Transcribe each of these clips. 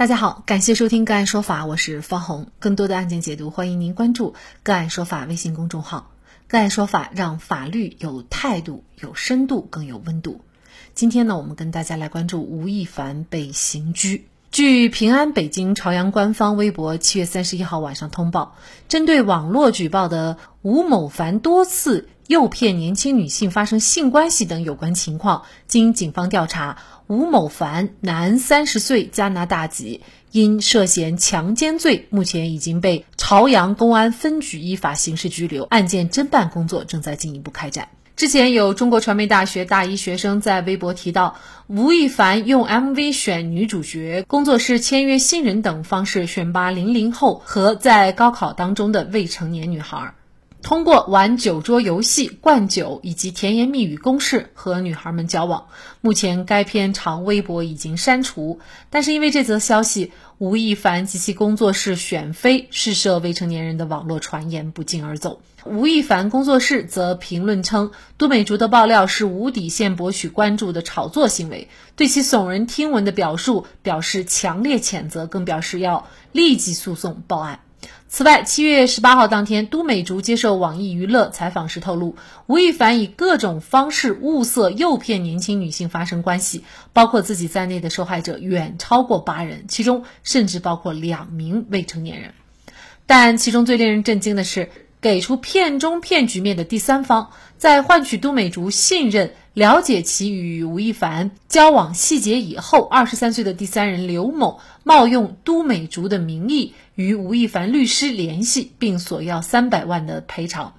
大家好，感谢收听个案说法，我是方红。更多的案件解读，欢迎您关注个案说法微信公众号。个案说法让法律有态度、有深度、更有温度。今天呢，我们跟大家来关注吴亦凡被刑拘。据平安北京朝阳官方微博七月三十一号晚上通报，针对网络举报的吴某凡多次诱骗年轻女性发生性关系等有关情况，经警方调查。吴某凡，男，三十岁，加拿大籍，因涉嫌强奸罪，目前已经被朝阳公安分局依法刑事拘留，案件侦办工作正在进一步开展。之前有中国传媒大学大一学生在微博提到，吴亦凡用 MV 选女主角、工作室签约新人等方式选拔零零后和在高考当中的未成年女孩。通过玩酒桌游戏、灌酒以及甜言蜜语攻势和女孩们交往。目前该篇长微博已经删除，但是因为这则消息，吴亦凡及其工作室选妃试射未成年人的网络传言不胫而走。吴亦凡工作室则评论称，都美竹的爆料是无底线博取关注的炒作行为，对其耸人听闻的表述表示强烈谴责，更表示要立即诉讼报案。此外，七月十八号当天，都美竹接受网易娱乐采访时透露，吴亦凡以各种方式物色、诱骗年轻女性发生关系，包括自己在内的受害者远超过八人，其中甚至包括两名未成年人。但其中最令人震惊的是，给出骗中骗局面的第三方，在换取都美竹信任、了解其与吴亦凡交往细节以后，二十三岁的第三人刘某冒用都美竹的名义。与吴亦凡律师联系，并索要三百万的赔偿。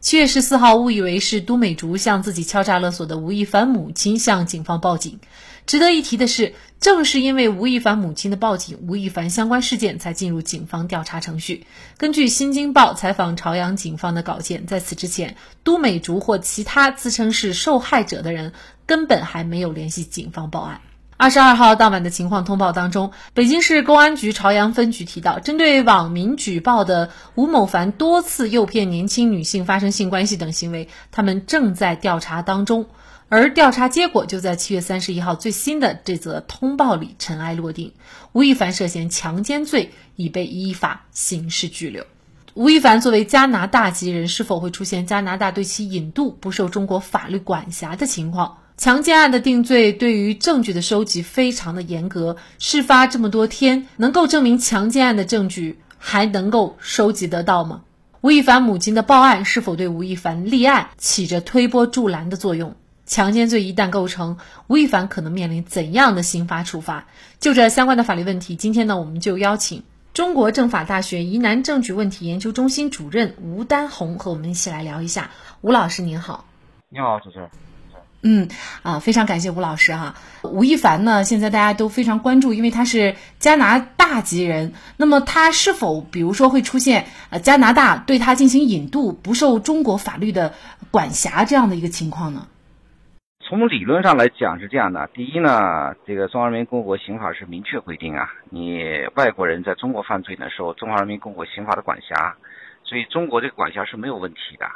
七月十四号，误以为是都美竹向自己敲诈勒索的吴亦凡母亲向警方报警。值得一提的是，正是因为吴亦凡母亲的报警，吴亦凡相关事件才进入警方调查程序。根据《新京报》采访朝阳警方的稿件，在此之前，都美竹或其他自称是受害者的人根本还没有联系警方报案。二十二号当晚的情况通报当中，北京市公安局朝阳分局提到，针对网民举报的吴某凡多次诱骗年轻女性发生性关系等行为，他们正在调查当中。而调查结果就在七月三十一号最新的这则通报里尘埃落定，吴亦凡涉嫌强奸罪已被依法刑事拘留。吴亦凡作为加拿大籍人，是否会出现加拿大对其引渡不受中国法律管辖的情况？强奸案的定罪对于证据的收集非常的严格，事发这么多天，能够证明强奸案的证据还能够收集得到吗？吴亦凡母亲的报案是否对吴亦凡立案起着推波助澜的作用？强奸罪一旦构成，吴亦凡可能面临怎样的刑罚处罚？就这相关的法律问题，今天呢，我们就邀请中国政法大学疑难证据问题研究中心主任吴丹红和我们一起来聊一下。吴老师您好，你好，主持人。嗯啊，非常感谢吴老师哈。吴亦凡呢，现在大家都非常关注，因为他是加拿大籍人。那么他是否，比如说会出现呃加拿大对他进行引渡，不受中国法律的管辖这样的一个情况呢？从理论上来讲是这样的。第一呢，这个中华人民共和国刑法是明确规定啊，你外国人在中国犯罪呢，受中华人民共和国刑法的管辖，所以中国这个管辖是没有问题的。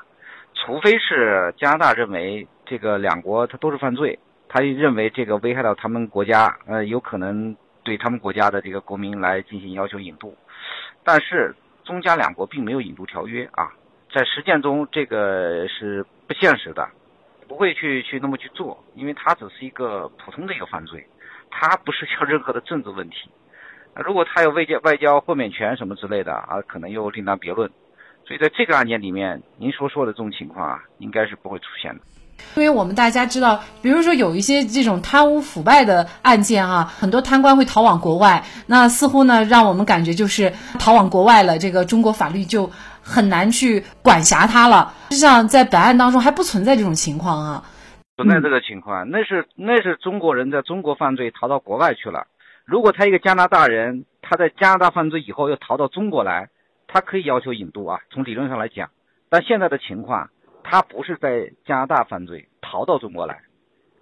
除非是加拿大认为这个两国它都是犯罪，他认为这个危害到他们国家，呃，有可能对他们国家的这个国民来进行要求引渡，但是中加两国并没有引渡条约啊，在实践中这个是不现实的，不会去去那么去做，因为它只是一个普通的一个犯罪，它不是像任何的政治问题，如果他有外交外交豁免权什么之类的啊，可能又另当别论。所以在这个案件里面，您所说的这种情况啊，应该是不会出现的。因为我们大家知道，比如说有一些这种贪污腐败的案件啊，很多贪官会逃往国外，那似乎呢，让我们感觉就是逃往国外了，这个中国法律就很难去管辖他了。实际上，在本案当中还不存在这种情况啊。存在这个情况，那是那是中国人在中国犯罪逃到国外去了。如果他一个加拿大人，他在加拿大犯罪以后又逃到中国来。他可以要求引渡啊，从理论上来讲，但现在的情况，他不是在加拿大犯罪逃到中国来，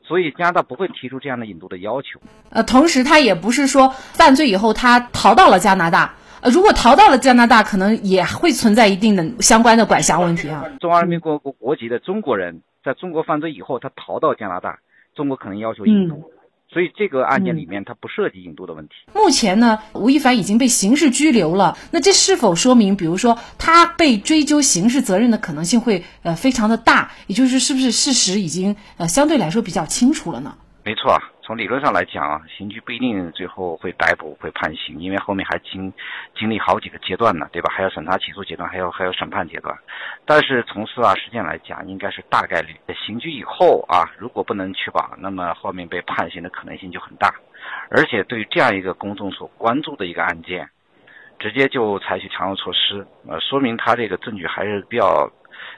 所以加拿大不会提出这样的引渡的要求。呃，同时他也不是说犯罪以后他逃到了加拿大，呃，如果逃到了加拿大，可能也会存在一定的相关的管辖问题啊。中华人民共和国国籍的中国人在中国犯罪以后，他逃到加拿大，中国可能要求引渡，所以这个案件里面它不涉及引渡的问题。目前呢，吴亦凡已经被刑事拘留了，那这是否说明，比如说他被追究刑事责任的可能性会呃非常的大？也就是是不是事实已经呃相对来说比较清楚了呢？没错，从理论上来讲啊，刑拘不一定最后会逮捕、会判刑，因为后面还经经历好几个阶段呢，对吧？还有审查起诉阶段，还有还有审判阶段。但是从司法实践来讲，应该是大概率刑拘以后啊，如果不能确保，那么后面被判刑的可能性就很大。而且对于这样一个公众所关注的一个案件，直接就采取强制措施，呃，说明他这个证据还是比较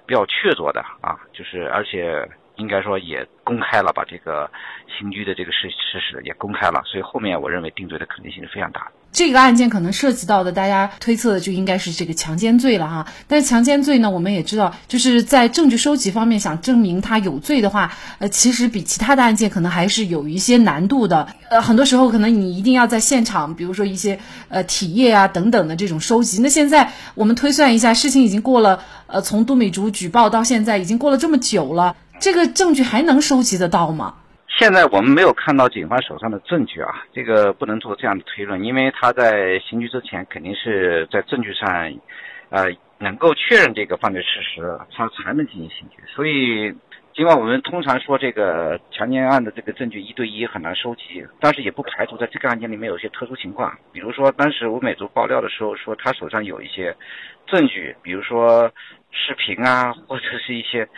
比较确凿的啊，就是而且。应该说也公开了，把这个刑拘的这个事事实也公开了，所以后面我认为定罪的可能性是非常大的。这个案件可能涉及到的，大家推测的就应该是这个强奸罪了哈。但是强奸罪呢，我们也知道，就是在证据收集方面，想证明他有罪的话，呃，其实比其他的案件可能还是有一些难度的。呃，很多时候可能你一定要在现场，比如说一些呃体液啊等等的这种收集。那现在我们推算一下，事情已经过了，呃，从杜美竹举报到现在已经过了这么久了。这个证据还能收集得到吗？现在我们没有看到警方手上的证据啊，这个不能做这样的推论，因为他在刑拘之前肯定是在证据上，呃，能够确认这个犯罪事实，他才能进行刑拘。所以，尽管我们通常说这个强奸案的这个证据一对一很难收集，但是也不排除在这个案件里面有些特殊情况，比如说当时吴美竹爆料的时候说他手上有一些证据，比如说视频啊，或者是一些。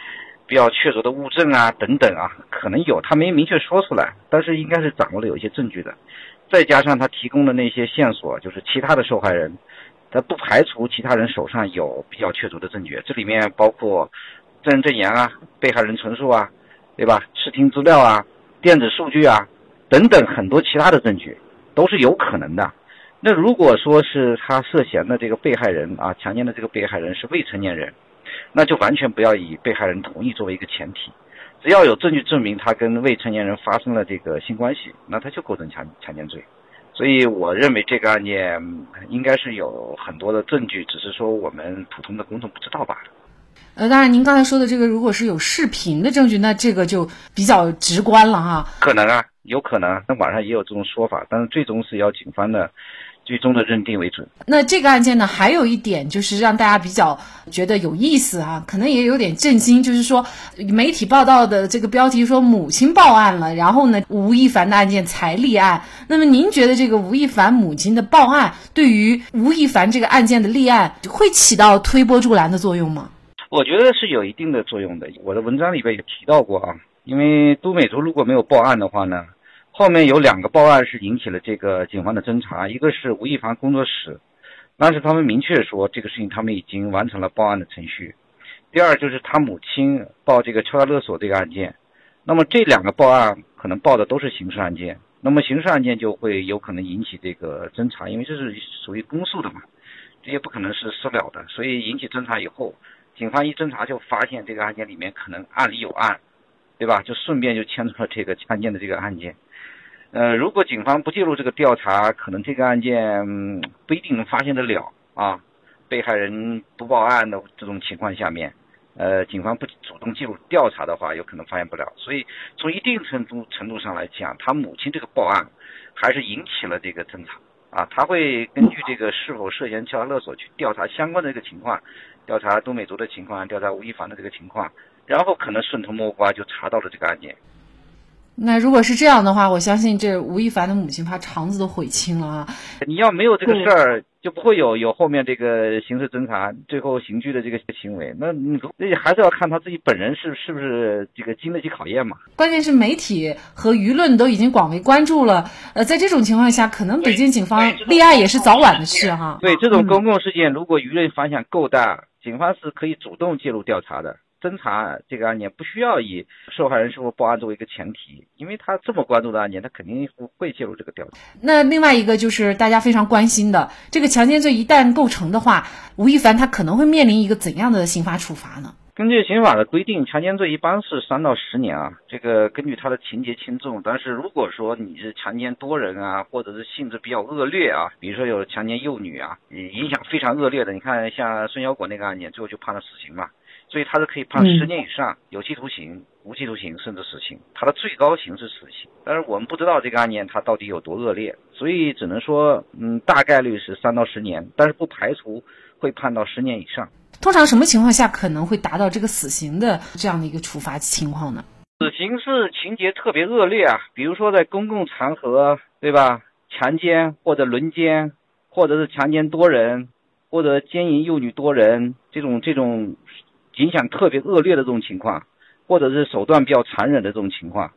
比较确凿的物证啊，等等啊，可能有，他没明确说出来，但是应该是掌握了有一些证据的。再加上他提供的那些线索，就是其他的受害人，他不排除其他人手上有比较确凿的证据。这里面包括证人证言啊、被害人陈述啊，对吧？视听资料啊、电子数据啊等等很多其他的证据都是有可能的。那如果说是他涉嫌的这个被害人啊，强奸的这个被害人是未成年人。那就完全不要以被害人同意作为一个前提，只要有证据证明他跟未成年人发生了这个性关系，那他就构成强强奸罪。所以我认为这个案件应该是有很多的证据，只是说我们普通的公众不知道罢了。呃，当然您刚才说的这个，如果是有视频的证据，那这个就比较直观了哈。可能啊，有可能，那网上也有这种说法，但是最终是要警方的。最终的认定为准。那这个案件呢，还有一点就是让大家比较觉得有意思啊，可能也有点震惊，就是说媒体报道的这个标题说母亲报案了，然后呢，吴亦凡的案件才立案。那么您觉得这个吴亦凡母亲的报案对于吴亦凡这个案件的立案会起到推波助澜的作用吗？我觉得是有一定的作用的。我的文章里边也提到过啊，因为都美竹如果没有报案的话呢？后面有两个报案是引起了这个警方的侦查，一个是吴亦凡工作室，当时他们明确说这个事情他们已经完成了报案的程序。第二就是他母亲报这个敲诈勒索这个案件，那么这两个报案可能报的都是刑事案件，那么刑事案件就会有可能引起这个侦查，因为这是属于公诉的嘛，这也不可能是私了的，所以引起侦查以后，警方一侦查就发现这个案件里面可能案里有案，对吧？就顺便就牵出了这个强奸的这个案件。呃，如果警方不介入这个调查，可能这个案件不一定能发现得了啊。被害人不报案的这种情况下面，呃，警方不主动介入调查的话，有可能发现不了。所以从一定程度程度上来讲，他母亲这个报案还是引起了这个侦查啊。他会根据这个是否涉嫌敲诈勒索去调查相关的这个情况，调查杜美竹的情况，调查吴亦凡的这个情况，然后可能顺藤摸瓜就查到了这个案件。那如果是这样的话，我相信这吴亦凡的母亲怕肠子都悔青了啊！你要没有这个事儿，就不会有有后面这个刑事侦查、最后刑拘的这个行为。那你那还是要看他自己本人是是不是这个经得起考验嘛？关键是媒体和舆论都已经广为关注了。呃，在这种情况下，可能北京警方立案也是早晚的事哈。对这种公共事件，如果舆论反响够大，警方是可以主动介入调查的。侦查这个案件不需要以受害人是否报案作为一个前提，因为他这么关注的案件，他肯定不会介入这个调查。那另外一个就是大家非常关心的，这个强奸罪一旦构成的话，吴亦凡他可能会面临一个怎样的刑罚处罚呢？根据刑法的规定，强奸罪一般是三到十年啊。这个根据他的情节轻重，但是如果说你是强奸多人啊，或者是性质比较恶劣啊，比如说有强奸幼女啊，影响非常恶劣的，你看像孙小果那个案件，最后就判了死刑嘛。所以他是可以判十年以上有期徒刑、无期徒刑甚至死刑，他的最高刑是死刑。但是我们不知道这个案件它到底有多恶劣，所以只能说，嗯，大概率是三到十年，但是不排除会判到十年以上。通常什么情况下可能会达到这个死刑的这样的一个处罚情况呢？死刑是情节特别恶劣啊，比如说在公共场合，对吧？强奸或者轮奸，或者是强奸多人，或者奸淫幼女多人，这种这种影响特别恶劣的这种情况，或者是手段比较残忍的这种情况，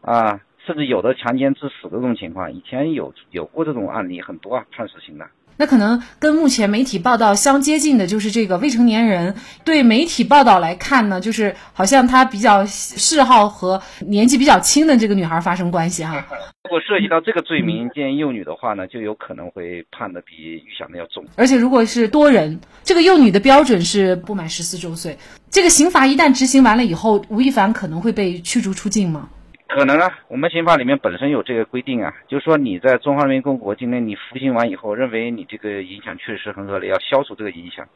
啊，甚至有的强奸致死的这种情况，以前有有过这种案例很多啊，判死刑的。那可能跟目前媒体报道相接近的，就是这个未成年人。对媒体报道来看呢，就是好像他比较嗜好和年纪比较轻的这个女孩发生关系哈。如果涉及到这个罪名奸淫幼女的话呢，就有可能会判的比预想的要重。而且如果是多人，这个幼女的标准是不满十四周岁。这个刑罚一旦执行完了以后，吴亦凡可能会被驱逐出境吗？可能啊，我们刑法里面本身有这个规定啊，就是说你在中华人民共和国境内你服刑完以后，认为你这个影响确实很恶劣，要消除这个影响，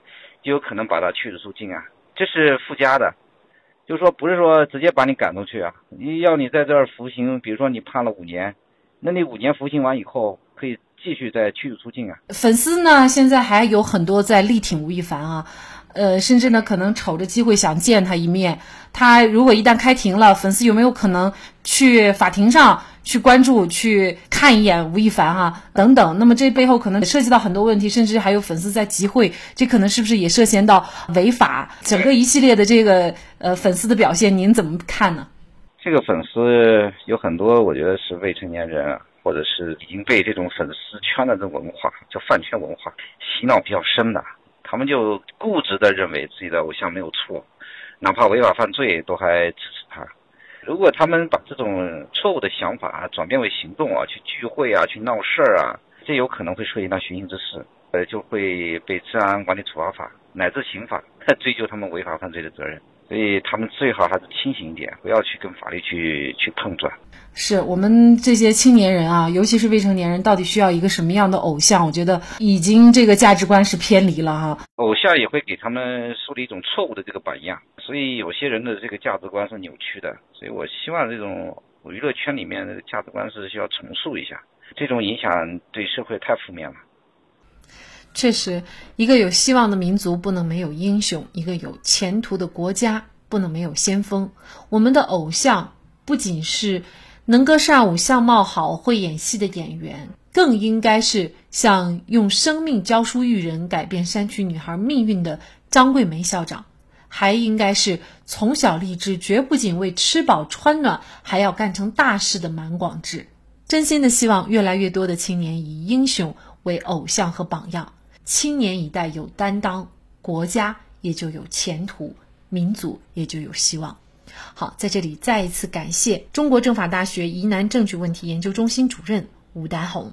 就有可能把他驱逐出境啊，这是附加的，就是说不是说直接把你赶出去啊，你要你在这儿服刑，比如说你判了五年，那你五年服刑完以后可以继续再驱逐出境啊。粉丝呢，现在还有很多在力挺吴亦凡啊。呃，甚至呢，可能瞅着机会想见他一面。他如果一旦开庭了，粉丝有没有可能去法庭上去关注、去看一眼吴亦凡啊？等等。那么这背后可能涉及到很多问题，甚至还有粉丝在集会，这可能是不是也涉嫌到违法？整个一系列的这个呃粉丝的表现，您怎么看呢？这个粉丝有很多，我觉得是未成年人，或者是已经被这种粉丝圈的这文化叫饭圈文化洗脑比较深的。他们就固执地认为自己的偶像没有错，哪怕违法犯罪都还支持他。如果他们把这种错误的想法转变为行动啊，去聚会啊，去闹事儿啊，这有可能会涉及到寻衅滋事，呃，就会被治安管理处罚法乃至刑法 追究他们违法犯罪的责任。所以他们最好还是清醒一点，不要去跟法律去去碰撞。是我们这些青年人啊，尤其是未成年人，到底需要一个什么样的偶像？我觉得已经这个价值观是偏离了哈。偶像也会给他们树立一种错误的这个榜样，所以有些人的这个价值观是扭曲的。所以我希望这种娱乐圈里面的价值观是需要重塑一下，这种影响对社会太负面了。确实，一个有希望的民族不能没有英雄，一个有前途的国家不能没有先锋。我们的偶像不仅是。能歌善舞、相貌好、会演戏的演员，更应该是像用生命教书育人、改变山区女孩命运的张桂梅校长，还应该是从小立志绝不仅为吃饱穿暖，还要干成大事的满广志。真心的希望越来越多的青年以英雄为偶像和榜样，青年一代有担当，国家也就有前途，民族也就有希望。好，在这里再一次感谢中国政法大学疑难证据问题研究中心主任吴丹红。